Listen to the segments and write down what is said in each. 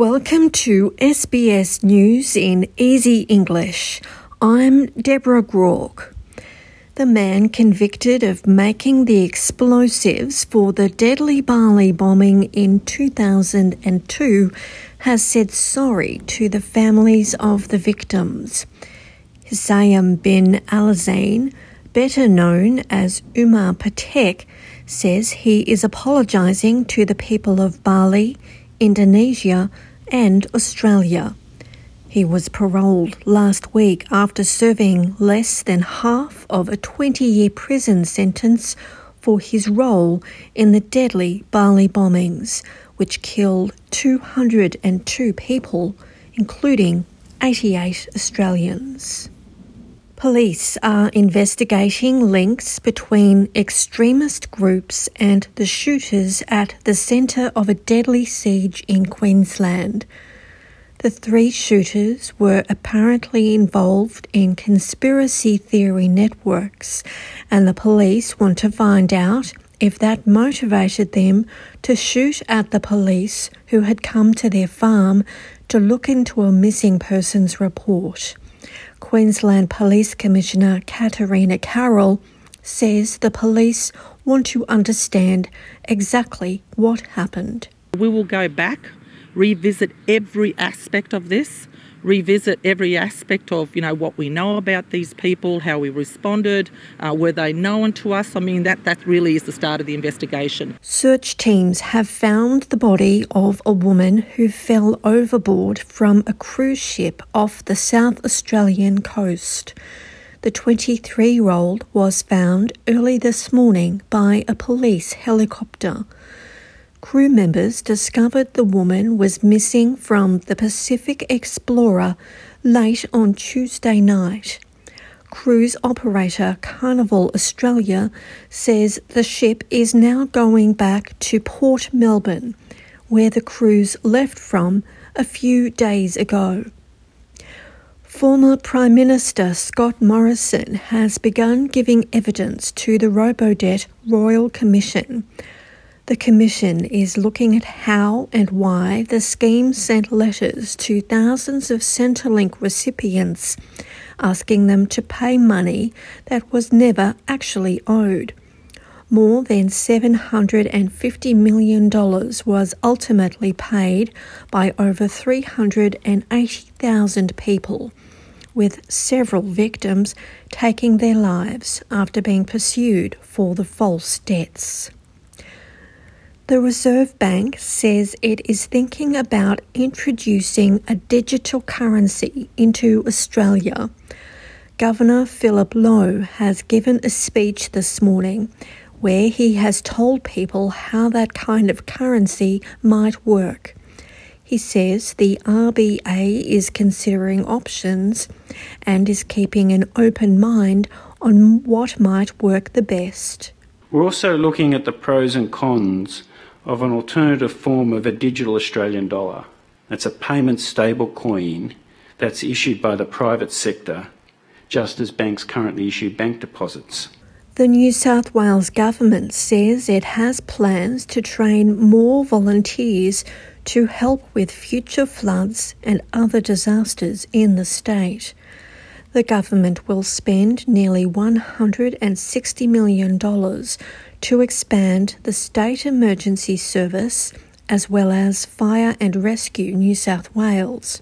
Welcome to SBS News in Easy English. I'm Deborah Groarke. The man convicted of making the explosives for the deadly Bali bombing in 2002 has said sorry to the families of the victims. Hussein bin Alazain, better known as Umar Patek, says he is apologising to the people of Bali, Indonesia, and Australia. He was paroled last week after serving less than half of a 20 year prison sentence for his role in the deadly Bali bombings, which killed 202 people, including 88 Australians. Police are investigating links between extremist groups and the shooters at the centre of a deadly siege in Queensland. The three shooters were apparently involved in conspiracy theory networks, and the police want to find out if that motivated them to shoot at the police who had come to their farm to look into a missing persons report. Queensland Police Commissioner Katarina Carroll says the police want to understand exactly what happened. We will go back, revisit every aspect of this, revisit every aspect of you know what we know about these people, how we responded, uh, were they known to us? I mean that that really is the start of the investigation. Search teams have found the body of a woman who fell overboard from a cruise ship off the South Australian coast. The 23 year old was found early this morning by a police helicopter. Crew members discovered the woman was missing from the Pacific Explorer late on Tuesday night. Cruise operator Carnival Australia says the ship is now going back to Port Melbourne, where the cruise left from a few days ago. Former Prime Minister Scott Morrison has begun giving evidence to the Robodebt Royal Commission the Commission is looking at how and why the scheme sent letters to thousands of Centrelink recipients asking them to pay money that was never actually owed. More than $750 million was ultimately paid by over 380,000 people, with several victims taking their lives after being pursued for the false debts. The Reserve Bank says it is thinking about introducing a digital currency into Australia. Governor Philip Lowe has given a speech this morning where he has told people how that kind of currency might work. He says the RBA is considering options and is keeping an open mind on what might work the best. We're also looking at the pros and cons of an alternative form of a digital Australian dollar. That's a payment stable coin that's issued by the private sector, just as banks currently issue bank deposits. The New South Wales government says it has plans to train more volunteers to help with future floods and other disasters in the state. The government will spend nearly $160 million to expand the State Emergency Service as well as Fire and Rescue New South Wales.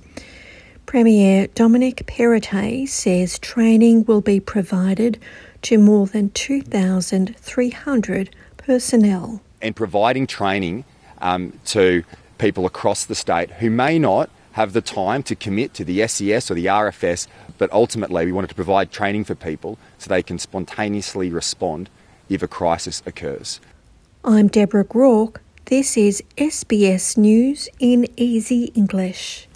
Premier Dominic Perrottet says training will be provided to more than 2,300 personnel. And providing training um, to people across the state who may not have the time to commit to the SES or the RFS, but ultimately we wanted to provide training for people so they can spontaneously respond if a crisis occurs. I'm Deborah Groarke. This is SBS News in Easy English.